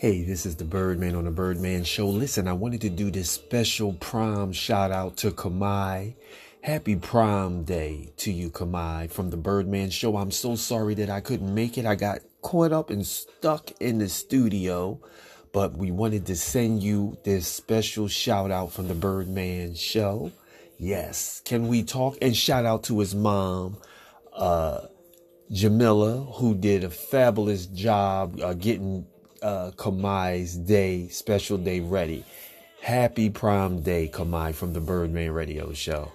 Hey, this is the Birdman on the Birdman Show. Listen, I wanted to do this special prom shout out to Kamai. Happy prom day to you, Kamai, from the Birdman Show. I'm so sorry that I couldn't make it. I got caught up and stuck in the studio, but we wanted to send you this special shout out from the Birdman Show. Yes, can we talk? And shout out to his mom, uh, Jamila, who did a fabulous job uh, getting uh, Kamai's day, special day ready. Happy prom day, Kamai from the Birdman Radio Show.